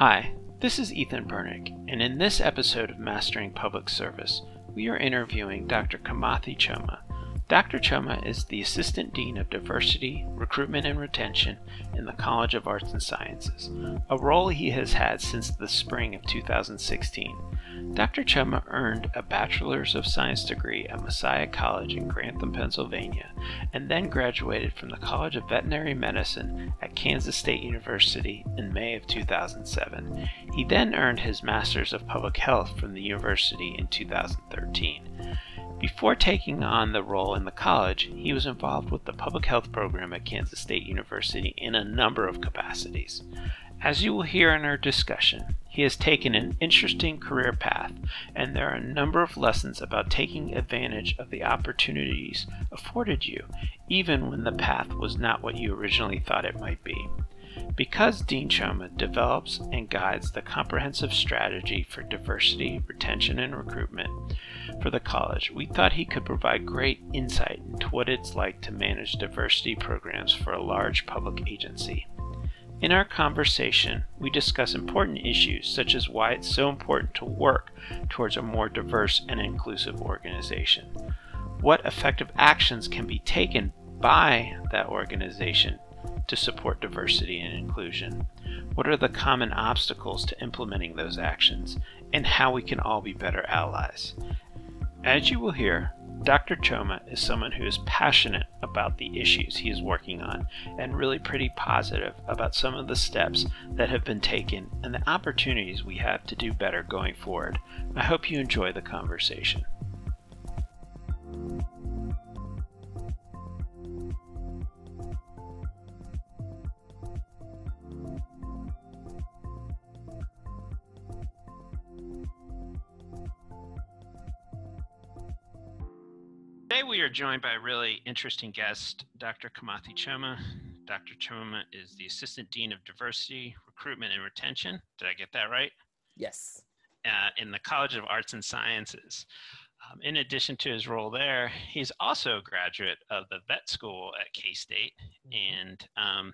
Hi, this is Ethan Bernick, and in this episode of Mastering Public Service, we are interviewing Dr. Kimathi Choma. Dr. Choma is the Assistant Dean of Diversity, Recruitment, and Retention in the College of Arts and Sciences, a role he has had since the spring of 2016. Dr. Choma earned a Bachelor's of Science degree at Messiah College in Grantham, Pennsylvania, and then graduated from the College of Veterinary Medicine at Kansas State University in May of 2007. He then earned his Master's of Public Health from the university in 2013. Before taking on the role in the college, he was involved with the public health program at Kansas State University in a number of capacities. As you will hear in our discussion, he has taken an interesting career path, and there are a number of lessons about taking advantage of the opportunities afforded you, even when the path was not what you originally thought it might be. Because Dean Choma develops and guides the comprehensive strategy for diversity, retention, and recruitment for the college, we thought he could provide great insight into what it's like to manage diversity programs for a large public agency. In our conversation, we discuss important issues such as why it's so important to work towards a more diverse and inclusive organization, what effective actions can be taken by that organization to support diversity and inclusion, what are the common obstacles to implementing those actions, and how we can all be better allies. As you will hear, Dr. Choma is someone who is passionate about the issues he is working on and really pretty positive about some of the steps that have been taken and the opportunities we have to do better going forward. I hope you enjoy the conversation. Today we are joined by a really interesting guest, Dr. Kimathi Choma. Dr. Choma is the Assistant Dean of Diversity, Recruitment, and Retention. Did I get that right? Yes. Uh, in the College of Arts and Sciences. Um, in addition to his role there, he's also a graduate of the vet school at K State. And um,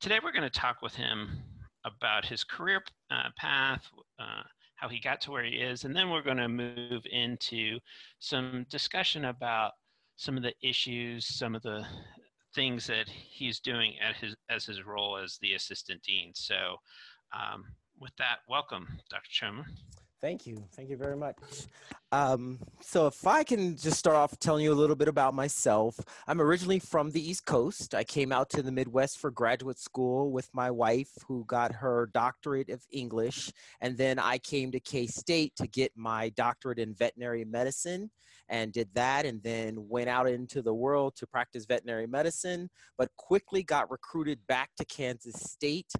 today we're going to talk with him about his career uh, path, uh, how he got to where he is, and then we're going to move into some discussion about some of the issues, some of the things that he's doing at his as his role as the assistant dean. So, um, with that, welcome, Dr. Choma. Thank you. Thank you very much. Um, so, if I can just start off telling you a little bit about myself, I'm originally from the East Coast. I came out to the Midwest for graduate school with my wife, who got her doctorate of English. And then I came to K State to get my doctorate in veterinary medicine and did that. And then went out into the world to practice veterinary medicine, but quickly got recruited back to Kansas State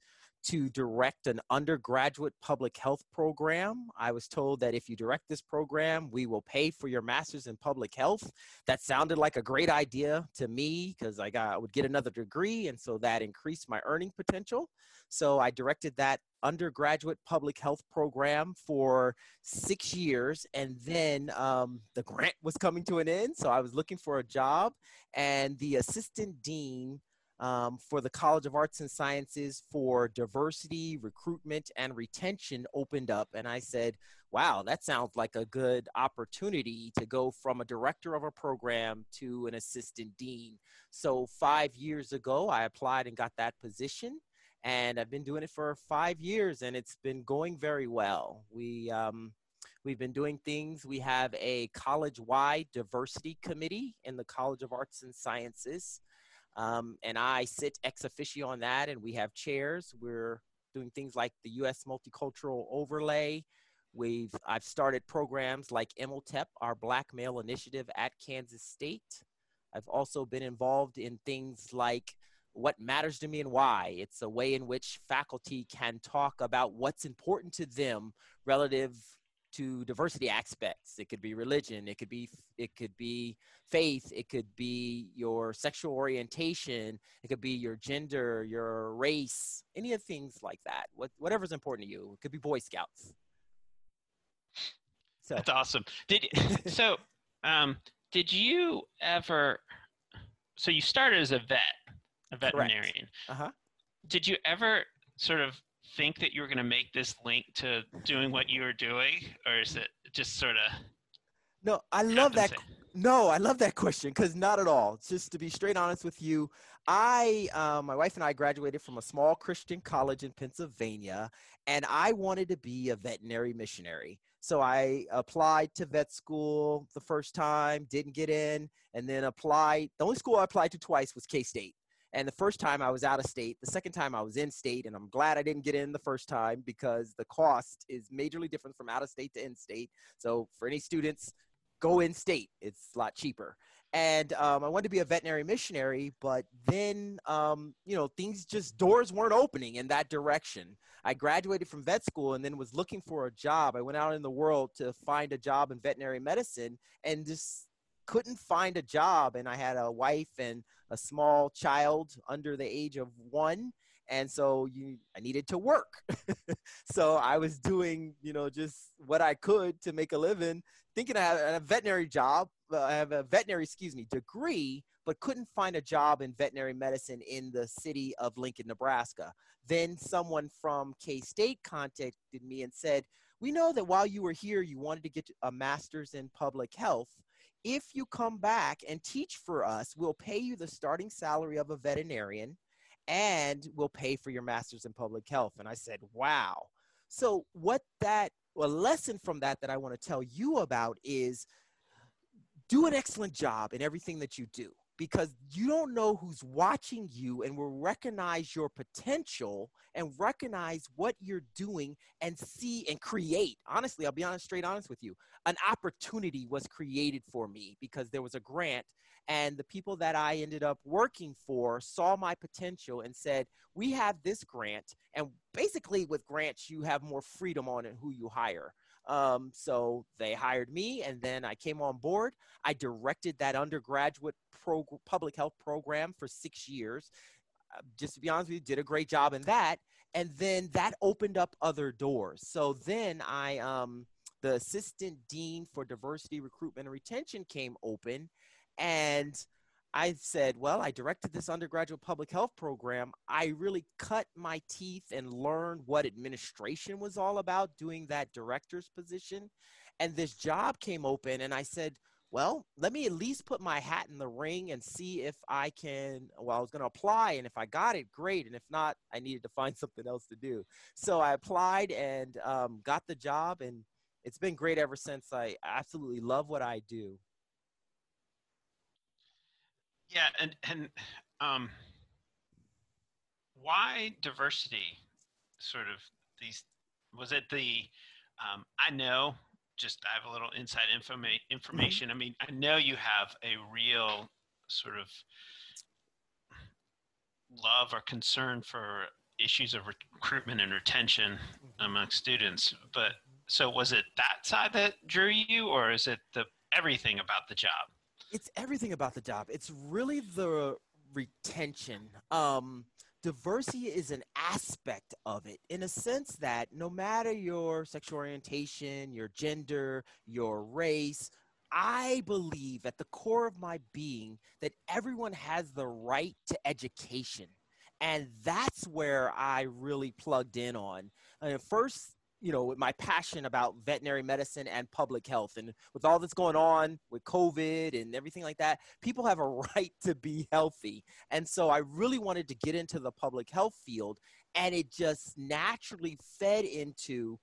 to direct an undergraduate public health program. I was told that if you direct this program, we will pay for your master's in public health. That sounded like a great idea to me because I I would get another degree, and so that increased my earning potential. So I directed that undergraduate public health program for six years, and then um, the grant was coming to an end. So I was looking for a job, and the assistant dean um, for the College of Arts and Sciences for diversity, recruitment, and retention opened up. And I said, wow, that sounds like a good opportunity to go from a director of a program to an assistant dean. So five years ago, I applied and got that position. And I've been doing it for five years, and it's been going very well. We um, We've been doing things. We have a college wide diversity committee in the College of Arts and Sciences. Um, and I sit ex officio on that, and we have chairs. We're doing things like the U.S. Multicultural Overlay. We've I've started programs like MLTEP, our Black Male Initiative at Kansas State. I've also been involved in things like what matters to me and why. It's a way in which faculty can talk about what's important to them relative to diversity aspects. It could be religion, it could be it could be faith, it could be your sexual orientation, it could be your gender, your race, any of things like that. What whatever's important to you. It could be Boy Scouts. So. That's awesome. Did so um did you ever so you started as a vet, a veterinarian. Uh-huh. Did you ever sort of think that you were going to make this link to doing what you were doing, or is it just sort of? No, I love that. No, I love that question because not at all. Just to be straight honest with you, I, uh, my wife and I graduated from a small Christian college in Pennsylvania, and I wanted to be a veterinary missionary. So I applied to vet school the first time, didn't get in, and then applied. The only school I applied to twice was K State. And the first time I was out of state, the second time I was in state, and I'm glad I didn't get in the first time because the cost is majorly different from out of state to in state. So for any students go in state. It's a lot cheaper. And um, I wanted to be a veterinary missionary, but then, um, you know, things just doors weren't opening in that direction. I graduated from vet school and then was looking for a job. I went out in the world to find a job in veterinary medicine and just couldn't find a job. And I had a wife and a small child under the age of one and so you i needed to work so i was doing you know just what i could to make a living thinking i had a veterinary job uh, i have a veterinary excuse me degree but couldn't find a job in veterinary medicine in the city of lincoln nebraska then someone from k-state contacted me and said we know that while you were here you wanted to get a master's in public health if you come back and teach for us we'll pay you the starting salary of a veterinarian and we'll pay for your master's in public health. And I said, wow. So, what that, a lesson from that that I want to tell you about is do an excellent job in everything that you do because you don't know who's watching you and will recognize your potential and recognize what you're doing and see and create. Honestly, I'll be honest, straight honest with you. An opportunity was created for me because there was a grant, and the people that I ended up working for saw my potential and said, We have this grant. And basically, with grants, you have more freedom on who you hire. Um, so they hired me, and then I came on board. I directed that undergraduate pro- public health program for six years. Uh, just to be honest with you, did a great job in that. And then that opened up other doors. So then I, um, the assistant dean for diversity, recruitment, and retention came open. And I said, well, I directed this undergraduate public health program. I really cut my teeth and learned what administration was all about doing that director's position. And this job came open, and I said, well, let me at least put my hat in the ring and see if I can. Well, I was going to apply, and if I got it, great. And if not, I needed to find something else to do. So I applied and um, got the job, and it's been great ever since. I absolutely love what I do. Yeah, and and um, why diversity? Sort of these. Was it the? Um, I know. Just I have a little inside informa- mm-hmm. information. I mean, I know you have a real sort of love or concern for issues of recruitment and retention mm-hmm. among students. But so was it that side that drew you, or is it the everything about the job? It's everything about the job. It's really the retention. Um, diversity is an aspect of it in a sense that no matter your sexual orientation, your gender, your race, I believe at the core of my being that everyone has the right to education. And that's where I really plugged in on. And first, you know, with my passion about veterinary medicine and public health. And with all that's going on with COVID and everything like that, people have a right to be healthy. And so I really wanted to get into the public health field. And it just naturally fed into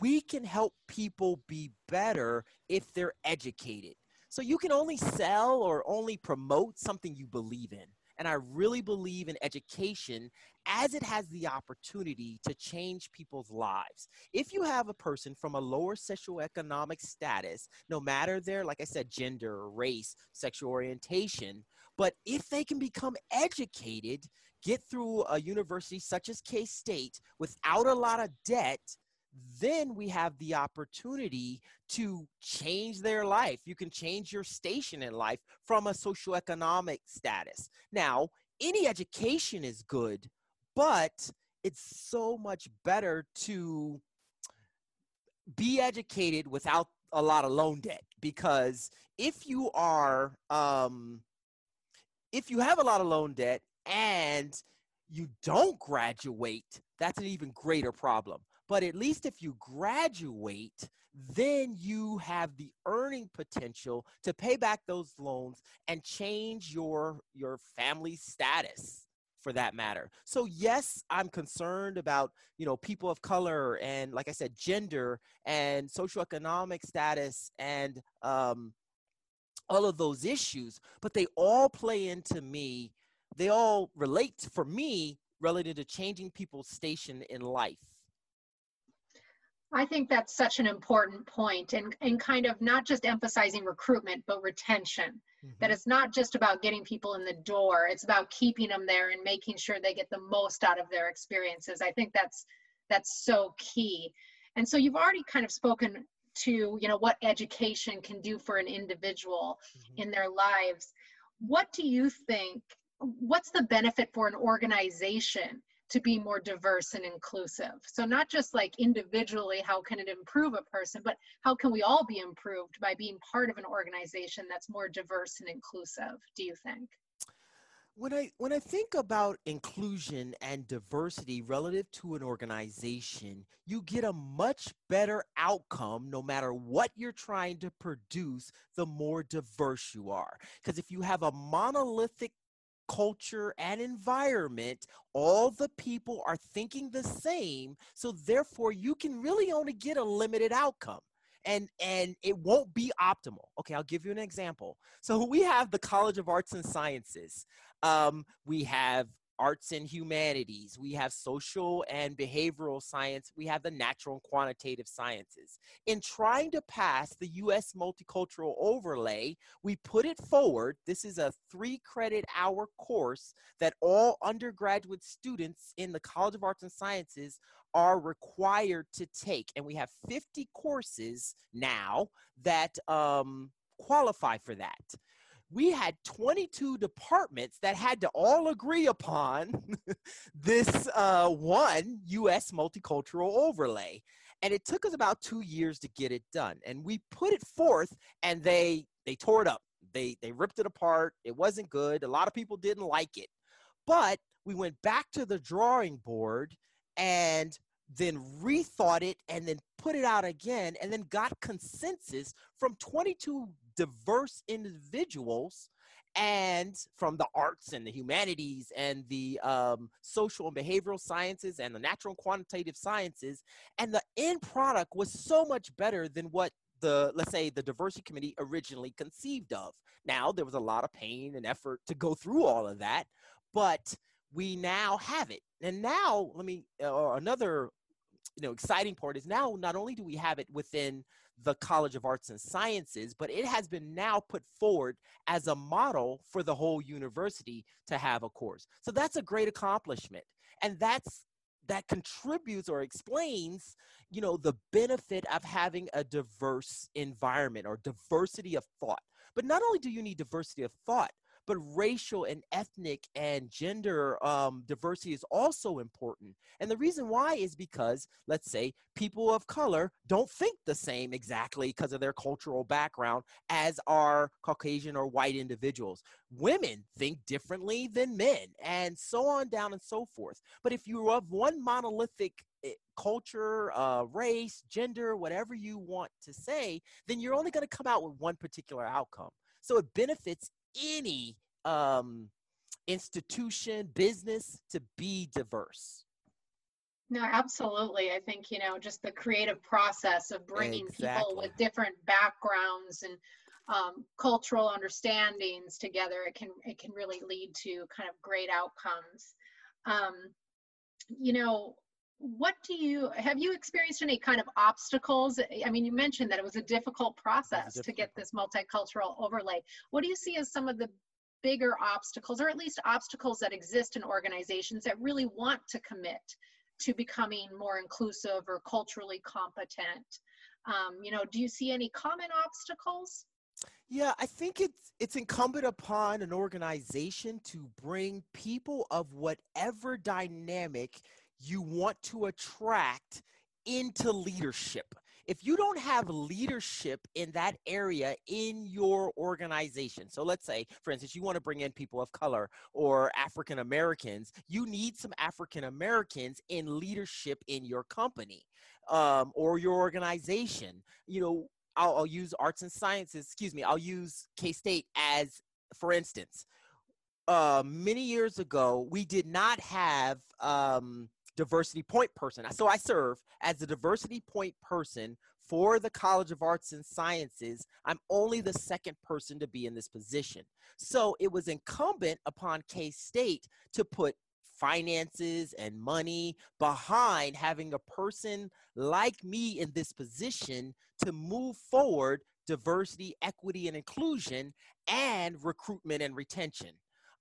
we can help people be better if they're educated. So you can only sell or only promote something you believe in. And I really believe in education as it has the opportunity to change people's lives. If you have a person from a lower socioeconomic status, no matter their, like I said, gender, race, sexual orientation, but if they can become educated, get through a university such as K State without a lot of debt, then we have the opportunity to change their life. You can change your station in life from a socioeconomic status. Now, any education is good, but it's so much better to be educated without a lot of loan debt because if you are um, if you have a lot of loan debt and you don't graduate, that's an even greater problem. But at least if you graduate, then you have the earning potential to pay back those loans and change your your family status for that matter. So yes, I'm concerned about, you know, people of color and like I said, gender and socioeconomic status and um, all of those issues, but they all play into me. They all relate for me relative to changing people's station in life. I think that's such an important point and, and kind of not just emphasizing recruitment, but retention. Mm-hmm. That it's not just about getting people in the door, it's about keeping them there and making sure they get the most out of their experiences. I think that's that's so key. And so you've already kind of spoken to, you know, what education can do for an individual mm-hmm. in their lives. What do you think what's the benefit for an organization to be more diverse and inclusive. So not just like individually, how can it improve a person, but how can we all be improved by being part of an organization that's more diverse and inclusive, do you think? When I when I think about inclusion and diversity relative to an organization, you get a much better outcome no matter what you're trying to produce, the more diverse you are. Because if you have a monolithic culture, and environment, all the people are thinking the same. So therefore, you can really only get a limited outcome. And, and it won't be optimal. Okay, I'll give you an example. So we have the College of Arts and Sciences. Um, we have arts and humanities, we have social and behavioral science, we have the natural and quantitative sciences. In trying to pass the US multicultural overlay, we put it forward. This is a three credit hour course that all undergraduate students in the College of Arts and Sciences are required to take. And we have 50 courses now that um, qualify for that we had 22 departments that had to all agree upon this uh, one US multicultural overlay. And it took us about two years to get it done. And we put it forth and they they tore it up. They they ripped it apart. It wasn't good. A lot of people didn't like it. But we went back to the drawing board and then rethought it and then put it out again and then got consensus from 22 diverse individuals and from the arts and the humanities and the um, social and behavioral sciences and the natural and quantitative sciences and the end product was so much better than what the let's say the diversity committee originally conceived of. Now there was a lot of pain and effort to go through all of that but we now have it. And now let me uh, another you know exciting part is now not only do we have it within the College of Arts and Sciences, but it has been now put forward as a model for the whole university to have a course. So that's a great accomplishment. And that's that contributes or explains you know the benefit of having a diverse environment or diversity of thought but not only do you need diversity of thought but racial and ethnic and gender um, diversity is also important. And the reason why is because, let's say, people of color don't think the same exactly because of their cultural background as our Caucasian or white individuals. Women think differently than men, and so on down and so forth. But if you're of one monolithic eh, culture, uh, race, gender, whatever you want to say, then you're only going to come out with one particular outcome. So it benefits any um, institution, business to be diverse. No, absolutely. I think, you know, just the creative process of bringing exactly. people with different backgrounds and um, cultural understandings together, it can, it can really lead to kind of great outcomes. Um, you know, what do you have you experienced any kind of obstacles? I mean you mentioned that it was a difficult process a difficult. to get this multicultural overlay. What do you see as some of the bigger obstacles or at least obstacles that exist in organizations that really want to commit to becoming more inclusive or culturally competent? Um, you know do you see any common obstacles? Yeah, I think it's it's incumbent upon an organization to bring people of whatever dynamic you want to attract into leadership. if you don't have leadership in that area in your organization, so let's say, for instance, you want to bring in people of color or African Americans, you need some African Americans in leadership in your company um, or your organization. You know, I'll, I'll use arts and sciences, excuse me, I'll use K State as, for instance. Uh, many years ago, we did not have um, diversity point person. So I serve as the diversity point person for the College of Arts and Sciences. I'm only the second person to be in this position. So it was incumbent upon K State to put finances and money behind having a person like me in this position to move forward diversity, equity, and inclusion, and recruitment and retention.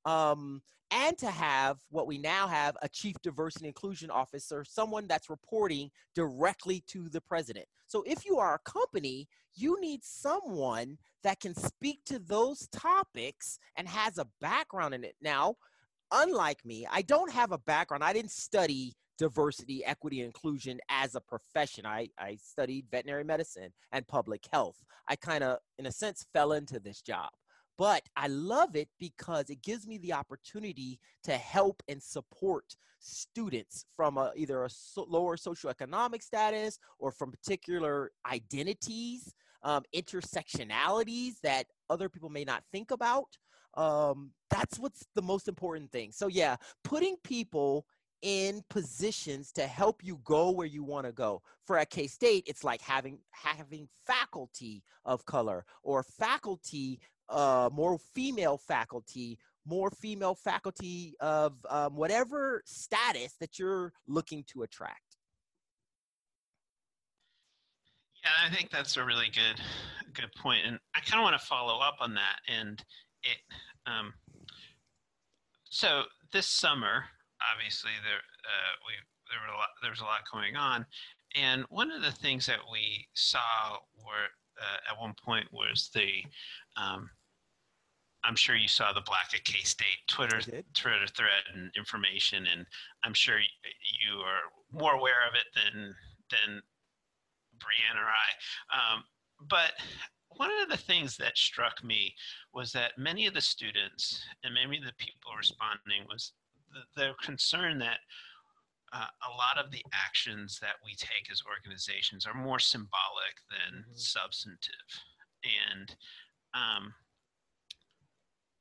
Um, and to have what we now have a chief diversity inclusion officer, someone that's reporting directly to the president. So if you are a company, you need someone that can speak to those topics and has a background in it. Now, unlike me, I don't have a background. I didn't study diversity, equity, inclusion as a profession. I, I studied veterinary medicine and public health. I kind of, in a sense, fell into this job. But I love it because it gives me the opportunity to help and support students from a, either a so lower socioeconomic status or from particular identities, um, intersectionalities that other people may not think about um, that's what's the most important thing. So yeah, putting people in positions to help you go where you want to go. For at K State, it's like having having faculty of color or faculty, uh, more female faculty, more female faculty of um, whatever status that you're looking to attract. Yeah, I think that's a really good good point, and I kind of want to follow up on that and it um, so this summer obviously there uh, we there were a lot there was a lot going on and one of the things that we saw were uh, at one point was the um, I'm sure you saw the Black at K State Twitter Twitter thread and information, and I'm sure you are more aware of it than than Brianne or I. Um, but one of the things that struck me was that many of the students and many of the people responding was the, the concern that uh, a lot of the actions that we take as organizations are more symbolic than mm-hmm. substantive. And um,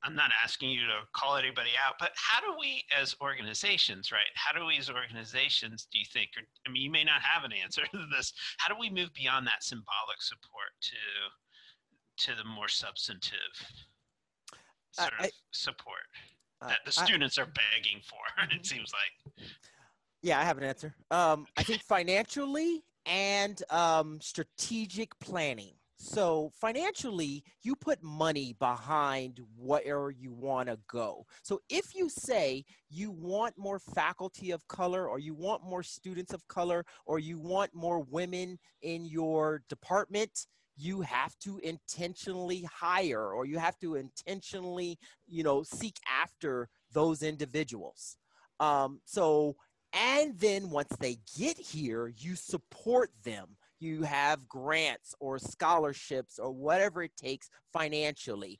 I'm not asking you to call anybody out, but how do we as organizations, right? How do we as organizations, do you think, or, I mean, you may not have an answer to this, how do we move beyond that symbolic support to to the more substantive sort I, of support that the students I, are begging for. it mm-hmm. seems like. Yeah, I have an answer. Um, I think financially and um, strategic planning. So financially, you put money behind where you want to go. So if you say you want more faculty of color, or you want more students of color, or you want more women in your department, you have to intentionally hire or you have to intentionally you know seek after those individuals um, so and then once they get here you support them you have grants or scholarships or whatever it takes financially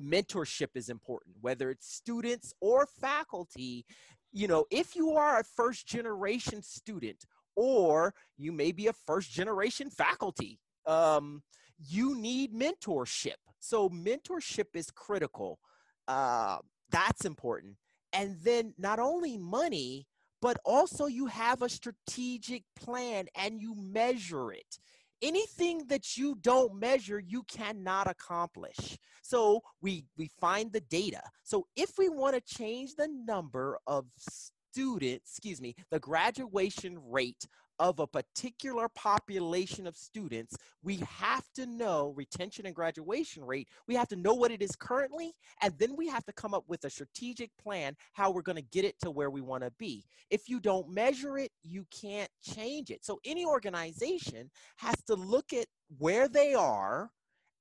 mentorship is important whether it's students or faculty you know if you are a first generation student or you may be a first generation faculty um, you need mentorship. So mentorship is critical. Uh, that's important. And then not only money, but also you have a strategic plan and you measure it. Anything that you don't measure, you cannot accomplish. So we we find the data. So if we want to change the number of students, excuse me, the graduation rate of a particular population of students, we have to know retention and graduation rate. We have to know what it is currently, and then we have to come up with a strategic plan how we're going to get it to where we want to be. If you don't measure it, you can't change it. So any organization has to look at where they are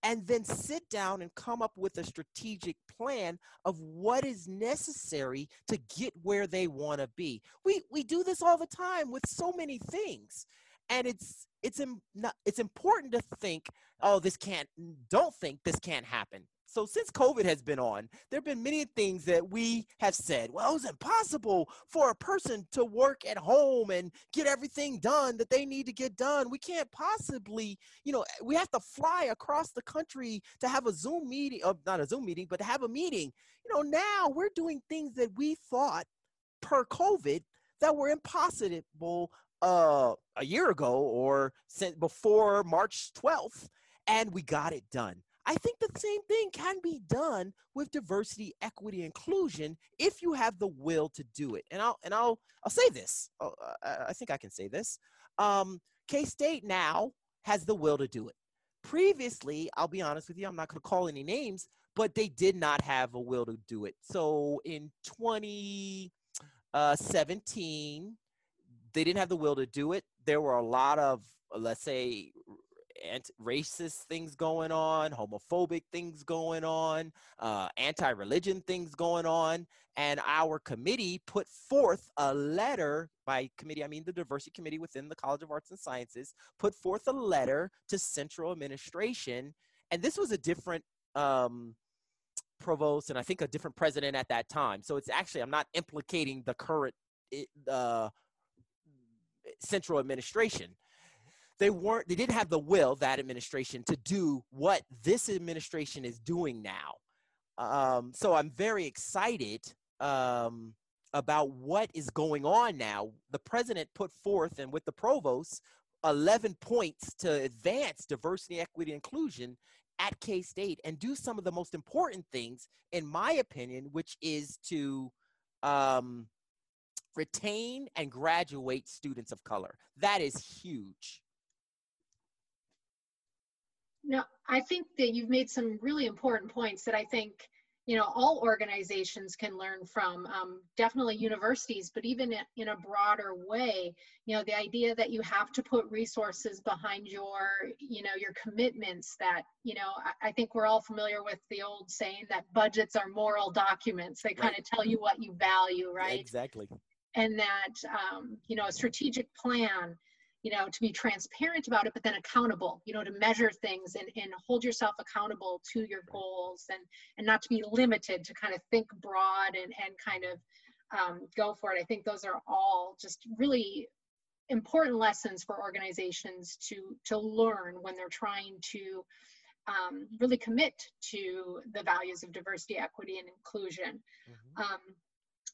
and then sit down and come up with a strategic plan of what is necessary to get where they want to be. We we do this all the time with so many things. And it's it's it's important to think, oh, this can't. Don't think this can't happen. So since COVID has been on, there have been many things that we have said, well, it's impossible for a person to work at home and get everything done that they need to get done. We can't possibly, you know, we have to fly across the country to have a Zoom meeting, uh, not a Zoom meeting, but to have a meeting. You know, now we're doing things that we thought per COVID that were impossible uh, a year ago or since before March 12th, and we got it done. I think the same thing can be done with diversity, equity, inclusion if you have the will to do it. And I'll and I'll I'll say this. Oh, I think I can say this. Um, K State now has the will to do it. Previously, I'll be honest with you, I'm not going to call any names, but they did not have a will to do it. So in 2017, uh, they didn't have the will to do it. There were a lot of, let's say, racist things going on, homophobic things going on, uh, anti-religion things going on, and our committee put forth a letter. By committee, I mean the diversity committee within the College of Arts and Sciences put forth a letter to central administration, and this was a different. Um, provost and I think a different president at that time. So it's actually I'm not implicating the current uh, central administration they weren't they didn't have the will that administration to do what this administration is doing now. Um, so i'm very excited um, about what is going on now. The president put forth and with the provost 11 points to advance diversity equity inclusion at k-state and do some of the most important things in my opinion which is to um, retain and graduate students of color. That is huge no, I think that you've made some really important points that I think you know all organizations can learn from um, definitely universities but even in a broader way you know the idea that you have to put resources behind your you know your commitments that you know i, I think we're all familiar with the old saying that budgets are moral documents. They kind of tell you what you value right? Exactly. And that um, you know a strategic plan you know to be transparent about it but then accountable you know to measure things and, and hold yourself accountable to your goals and and not to be limited to kind of think broad and and kind of um, go for it. I think those are all just really important lessons for organizations to to learn when they're trying to um, really commit to the values of diversity equity and inclusion. Mm-hmm. um,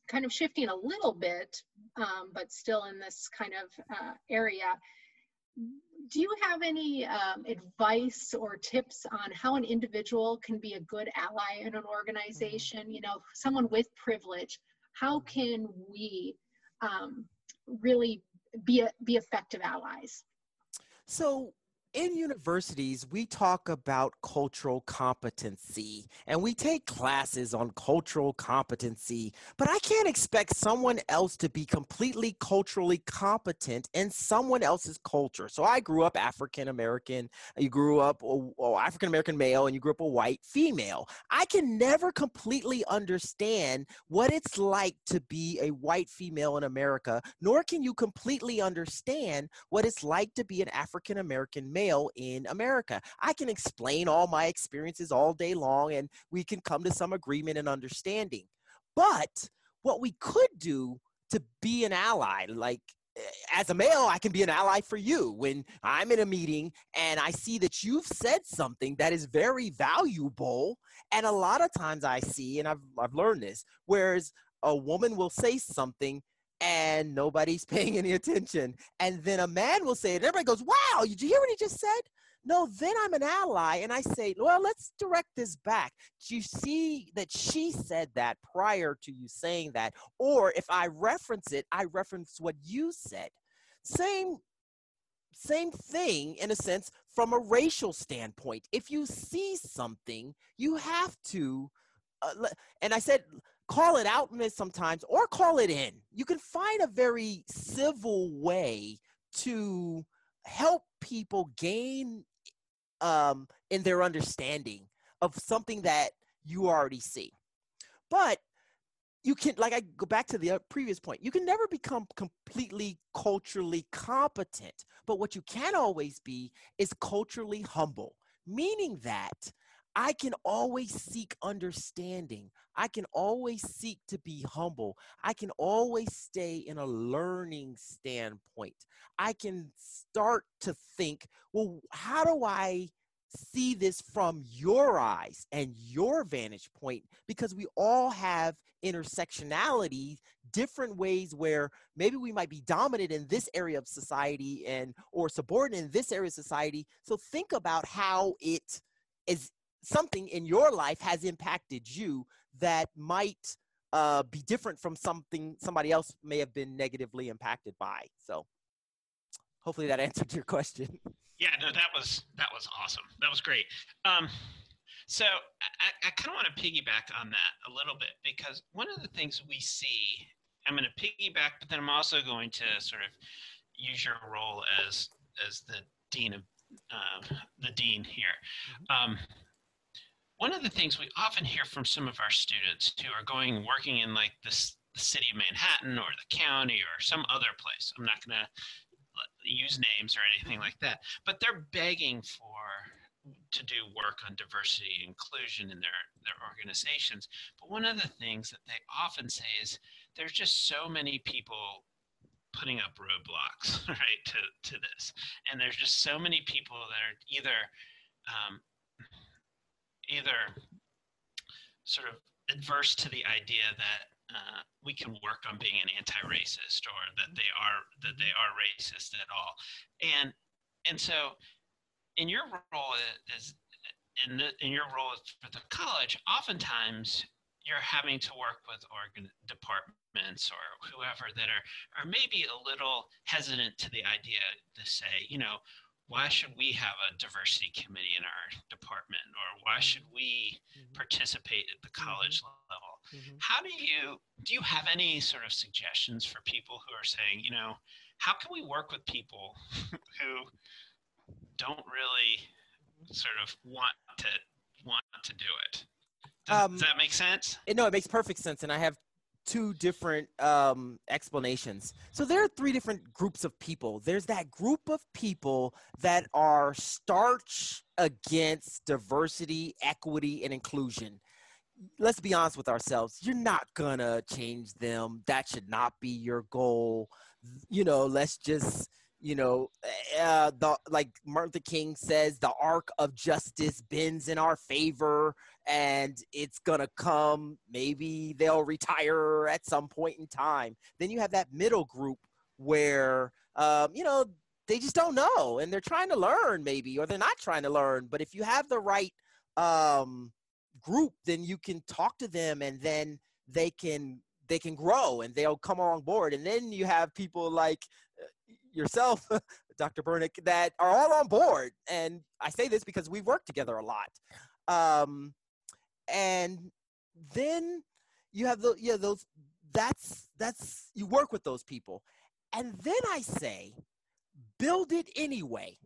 kind of shifting a little bit, um, but still in this kind of uh, area. Do you have any um, advice or tips on how an individual can be a good ally in an organization? You know, someone with privilege. How can we um, really be a, be effective allies? So in universities, we talk about cultural competency and we take classes on cultural competency, but I can't expect someone else to be completely culturally competent in someone else's culture. So I grew up African American, you grew up oh, African American male, and you grew up a white female. I can never completely understand what it's like to be a white female in America, nor can you completely understand what it's like to be an African American male male in America. I can explain all my experiences all day long and we can come to some agreement and understanding. But what we could do to be an ally, like eh, as a male, I can be an ally for you when I'm in a meeting and I see that you've said something that is very valuable. And a lot of times I see, and I've, I've learned this, whereas a woman will say something and nobody's paying any attention. And then a man will say it, and everybody goes, Wow, did you hear what he just said? No, then I'm an ally and I say, Well, let's direct this back. Do you see that she said that prior to you saying that? Or if I reference it, I reference what you said. Same same thing in a sense from a racial standpoint. If you see something, you have to uh, and I said call it out miss sometimes or call it in. You can find a very civil way to help people gain um, in their understanding of something that you already see. But you can like i go back to the uh, previous point you can never become completely culturally competent but what you can always be is culturally humble meaning that i can always seek understanding. I can always seek to be humble. I can always stay in a learning standpoint. I can start to think well how do i see this from your eyes and your vantage point? Because we all have intersectionality different ways where maybe we might be dominant in this area of society and or subordinate in this area of society. So think about how it is something in your life has impacted you that might uh, be different from something somebody else may have been negatively impacted by so hopefully that answered your question yeah, no, that was that was awesome. That was great. Um, so I, I kind of want to piggyback on that a little bit because one of the things we see, I'm going to piggyback, but then I'm also going to sort of use your role as as the dean of uh, the dean here. Mm-hmm. Um, one of the things we often hear from some of our students who are going working in like this the city of Manhattan or the county or some other place. I'm not going to use names or anything like that, but they're begging for to do work on diversity and inclusion in their, their organizations. But one of the things that they often say is there's just so many people putting up roadblocks, right, to, to this. And there's just so many people that are either um, either sort of adverse to the idea that uh, we can work on being an anti-racist or that they are that they are racist at all. And and so in your role as in, the, in your role for the college oftentimes you're having to work with organ departments or whoever that are are maybe a little hesitant to the idea to say you know why should we have a diversity committee in our department or why mm-hmm. should we mm-hmm. participate at the college mm-hmm. level mm-hmm. how do you do you have any sort of suggestions for people who are saying you know how can we work with people who don't really sort of want to want to do it does, um, does that make sense no it makes perfect sense and i have two different um, explanations. So there are three different groups of people. There's that group of people that are starch against diversity, equity, and inclusion. Let's be honest with ourselves. You're not gonna change them. That should not be your goal. You know, let's just you know, uh, the like Martin Luther King says, the arc of justice bends in our favor, and it's gonna come. Maybe they'll retire at some point in time. Then you have that middle group where, um, you know, they just don't know, and they're trying to learn, maybe, or they're not trying to learn. But if you have the right um, group, then you can talk to them, and then they can they can grow and they'll come on board. And then you have people like yourself, Dr. Bernick, that are all on board. And I say this because we work together a lot. Um, and then you have the yeah those that's that's you work with those people and then i say build it anyway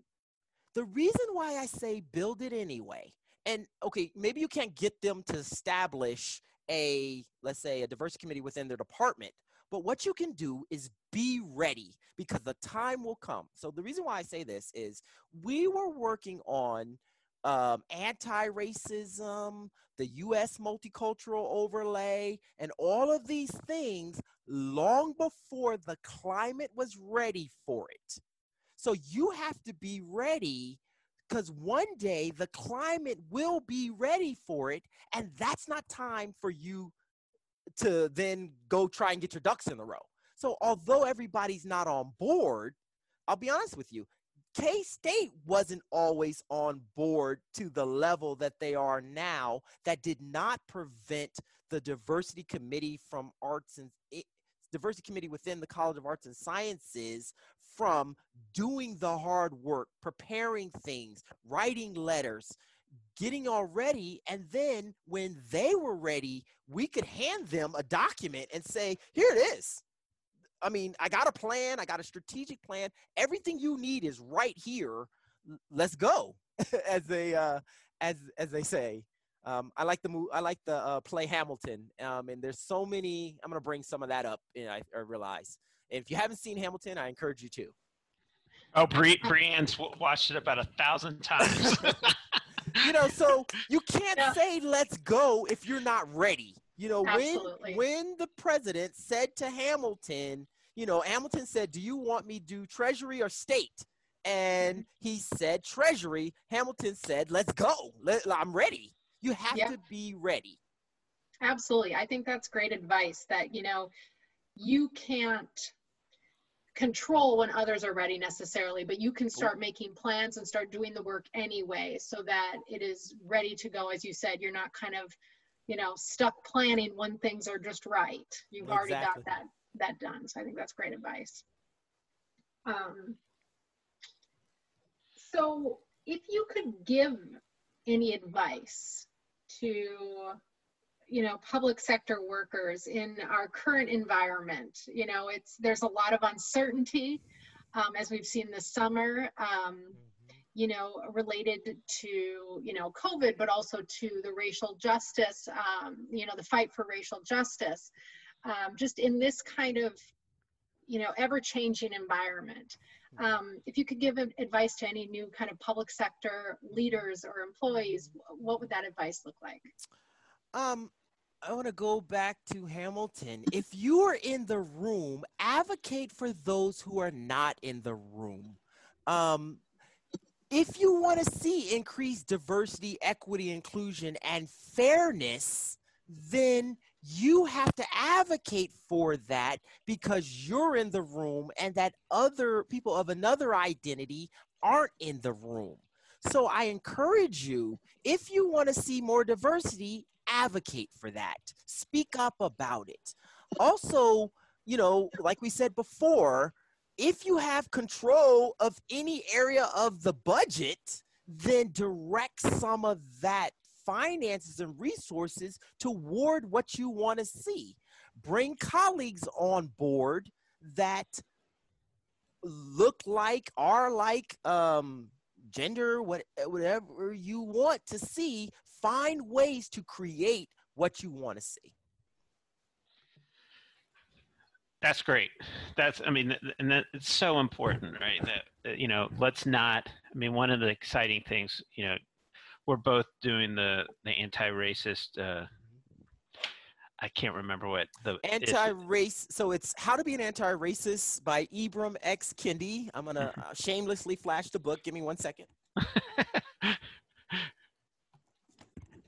the reason why i say build it anyway and okay maybe you can't get them to establish a let's say a diversity committee within their department but what you can do is be ready because the time will come. So the reason why I say this is we were working on um, anti-racism, the U.S. multicultural overlay, and all of these things long before the climate was ready for it. So you have to be ready because one day the climate will be ready for it, and that's not time for you to then go try and get your ducks in a row. So although everybody's not on board, I'll be honest with you, K State wasn't always on board to the level that they are now. That did not prevent the diversity committee from arts and it, diversity committee within the College of Arts and Sciences from doing the hard work, preparing things, writing letters, getting all ready. And then when they were ready, we could hand them a document and say, here it is. I mean, I got a plan, I got a strategic plan. Everything you need is right here. Let's go, as they uh, as as they say. um, I like the move. I like the uh, play Hamilton, um, and there's so many. I'm gonna bring some of that up. And I, I realize. And if you haven't seen Hamilton, I encourage you to. Oh, Bree, Brienne's watched it about a thousand times. you know, so you can't yeah. say "let's go" if you're not ready. You know, Absolutely. when when the president said to Hamilton, you know, Hamilton said, "Do you want me to do Treasury or State?" And mm-hmm. he said Treasury. Hamilton said, "Let's go. Let, I'm ready." You have to be ready. Absolutely. I think that's great advice that, you know, you can't control when others are ready necessarily, but you can start making plans and start doing the work anyway so that it is ready to go. As you said, you're not kind of, you know, stuck planning when things are just right. You've exactly. already got that that done. So I think that's great advice. Um, so if you could give any advice to you know public sector workers in our current environment you know it's there's a lot of uncertainty um, as we've seen this summer um, mm-hmm. you know related to you know covid but also to the racial justice um, you know the fight for racial justice um, just in this kind of you know ever changing environment um, if you could give advice to any new kind of public sector leaders or employees, what would that advice look like? Um, I want to go back to Hamilton. If you are in the room, advocate for those who are not in the room. Um, if you want to see increased diversity, equity, inclusion, and fairness, then you have to advocate for that because you're in the room and that other people of another identity aren't in the room. So I encourage you, if you want to see more diversity, advocate for that. Speak up about it. Also, you know, like we said before, if you have control of any area of the budget, then direct some of that finances and resources toward what you want to see. Bring colleagues on board that look like, are like, um, gender, what, whatever you want to see. Find ways to create what you want to see. That's great. That's, I mean, and that it's so important, right? That, you know, let's not, I mean, one of the exciting things, you know, we're both doing the the anti-racist. Uh, I can't remember what the anti-race. So it's How to Be an Anti-Racist by Ibram X Kendi. I'm gonna uh, shamelessly flash the book. Give me one second.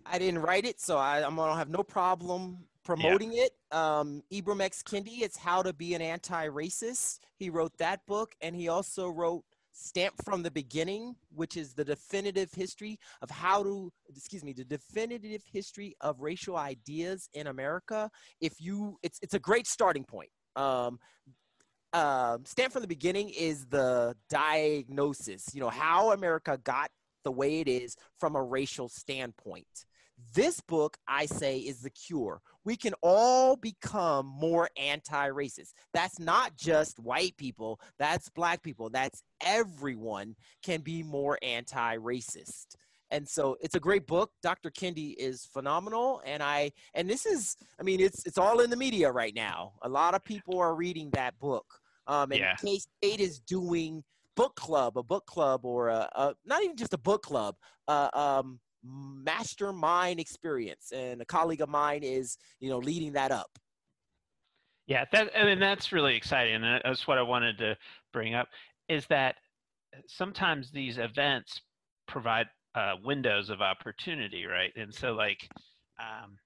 I didn't write it, so I, am gonna have no problem promoting yeah. it. Um, Ibram X Kendi. It's How to Be an Anti-Racist. He wrote that book, and he also wrote stamped from the beginning, which is the definitive history of how to, excuse me, the definitive history of racial ideas in America. If you, it's it's a great starting point. Um, uh, stamped from the beginning is the diagnosis. You know how America got the way it is from a racial standpoint. This book, I say, is the cure. We can all become more anti racist. That's not just white people, that's black people, that's everyone can be more anti racist. And so it's a great book. Dr. Kendi is phenomenal. And I, and this is, I mean, it's, it's all in the media right now. A lot of people are reading that book. Um, and yeah. K State is doing book club, a book club, or a, a, not even just a book club, uh, um, mastermind experience and a colleague of mine is you know leading that up yeah that I mean that's really exciting and that's what i wanted to bring up is that sometimes these events provide uh, windows of opportunity right and so like um,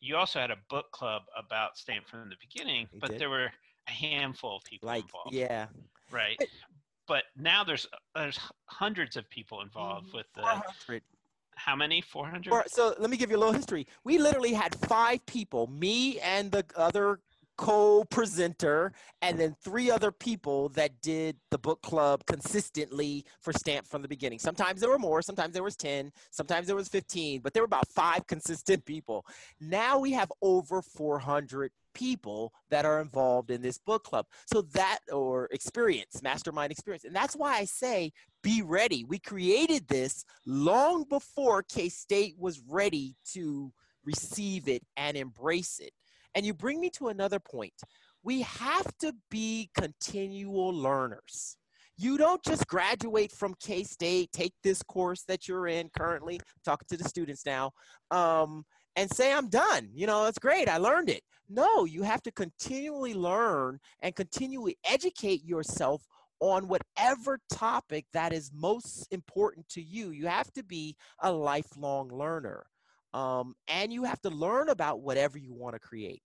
you also had a book club about staying from the beginning they but did. there were a handful of people like involved yeah right but now there's there's hundreds of people involved mm-hmm. with the how many? 400? So let me give you a little history. We literally had five people, me and the other co-presenter and then three other people that did the book club consistently for stamp from the beginning sometimes there were more sometimes there was 10 sometimes there was 15 but there were about five consistent people now we have over 400 people that are involved in this book club. So that, or experience, mastermind experience. And that's why I say be ready. We created this long before K State was ready to receive it and embrace it. And you bring me to another point. We have to be continual learners. You don't just graduate from K State, take this course that you're in currently, talking to the students now, um, and say, I'm done. You know, it's great. I learned it. No, you have to continually learn and continually educate yourself on whatever topic that is most important to you. You have to be a lifelong learner. Um, and you have to learn about whatever you want to create.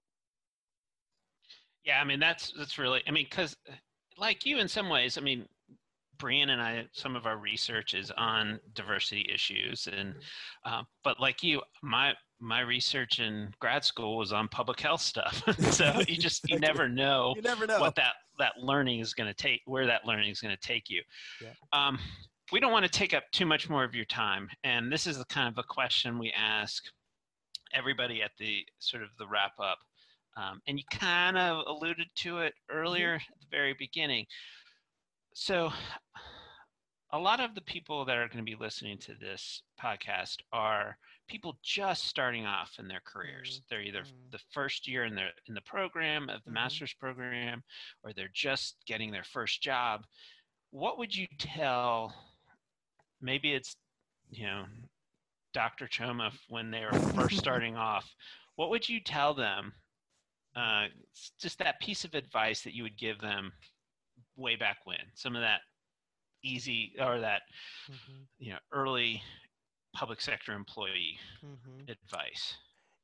Yeah, I mean that's that's really I mean because like you in some ways, I mean Brian and I, some of our research is on diversity issues, and uh, but like you, my my research in grad school was on public health stuff. so you just you never know, you never know what that that learning is going to take, where that learning is going to take you. Yeah. Um, we don't want to take up too much more of your time, and this is the kind of a question we ask everybody at the sort of the wrap up. Um, and you kind of alluded to it earlier mm-hmm. at the very beginning. So, a lot of the people that are going to be listening to this podcast are people just starting off in their careers. They're either mm-hmm. the first year in the in the program of the mm-hmm. master's program, or they're just getting their first job. What would you tell? Maybe it's you know Dr. Choma when they were first starting off. What would you tell them? Uh, just that piece of advice that you would give them way back when. Some of that easy or that mm-hmm. you know early public sector employee mm-hmm. advice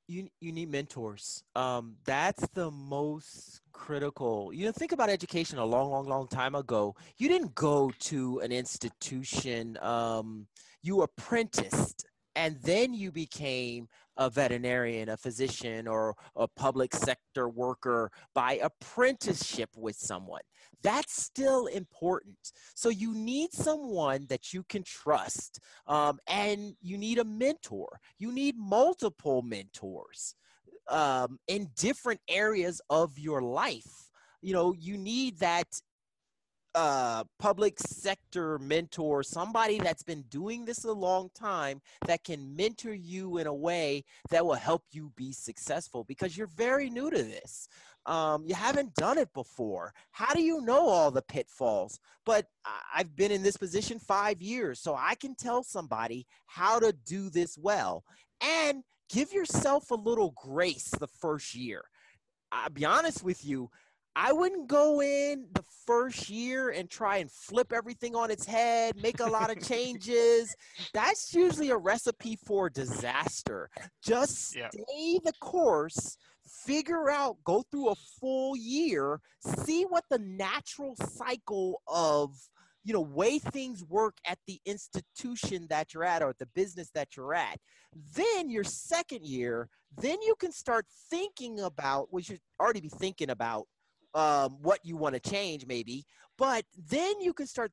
you you need mentors um, that's the most critical you know think about education a long long long time ago you didn't go to an institution um, you apprenticed and then you became a veterinarian, a physician, or a public sector worker by apprenticeship with someone. That's still important. So you need someone that you can trust, um, and you need a mentor. You need multiple mentors um, in different areas of your life. You know, you need that uh, public sector mentor, somebody that's been doing this a long time that can mentor you in a way that will help you be successful because you're very new to this. Um, you haven't done it before. How do you know all the pitfalls? But I've been in this position five years, so I can tell somebody how to do this well. And give yourself a little grace the first year. I'll be honest with you, I wouldn't go in the first year and try and flip everything on its head, make a lot of changes. That's usually a recipe for disaster. Just stay yeah. the course, figure out, go through a full year, see what the natural cycle of you know way things work at the institution that you're at or the business that you're at then your second year then you can start thinking about what you should already be thinking about um, what you want to change, maybe. But then you can start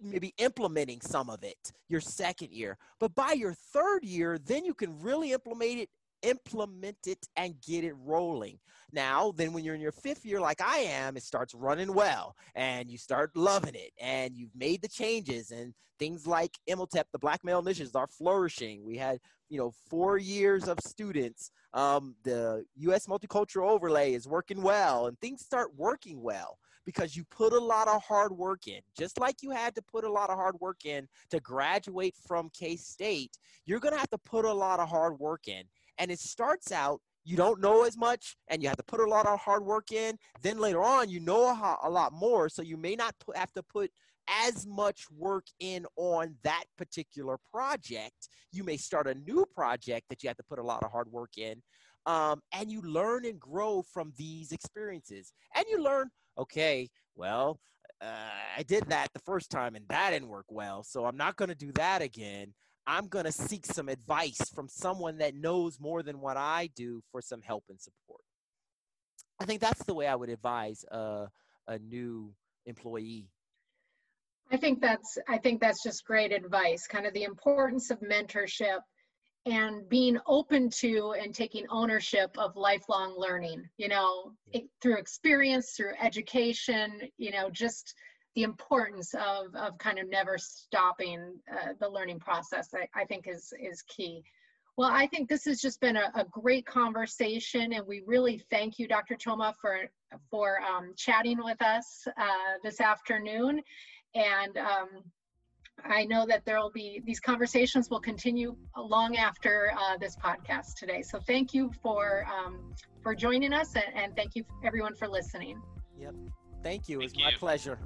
maybe implementing some of it your second year. But by your third year, then you can really implement it implement it and get it rolling. Now, then when you're in your fifth year, like I am, it starts running well and you start loving it and you've made the changes and things like Imhotep, the black male initiatives are flourishing. We had, you know, four years of students. Um, the U.S. multicultural overlay is working well and things start working well because you put a lot of hard work in. Just like you had to put a lot of hard work in to graduate from K State, you're going to have to put a lot of hard work in. And it starts out you don't know as much and you have to put a lot of hard work in. Then later on, you know a lot more. So you may not have to put as much work in on that particular project. You may start a new project that you have to put a lot of hard work in. Um, and you learn and grow from these experiences. And you learn, okay, well, uh, I did that the first time and that didn't work well. So I'm not going to do that again. I'm going to seek some advice from someone that knows more than what I do for some help and support. I think that's the way I would advise a, a new employee. I think that's I think that's just great advice. Kind of the importance of mentorship and being open to and taking ownership of lifelong learning you know it, through experience through education you know just the importance of of kind of never stopping uh, the learning process I, I think is is key well i think this has just been a, a great conversation and we really thank you dr choma for for um, chatting with us uh, this afternoon and um, I know that there will be these conversations will continue long after uh, this podcast today. So thank you for um, for joining us, and, and, thank you everyone for listening. Yep, thank you. Thank it's you. my pleasure.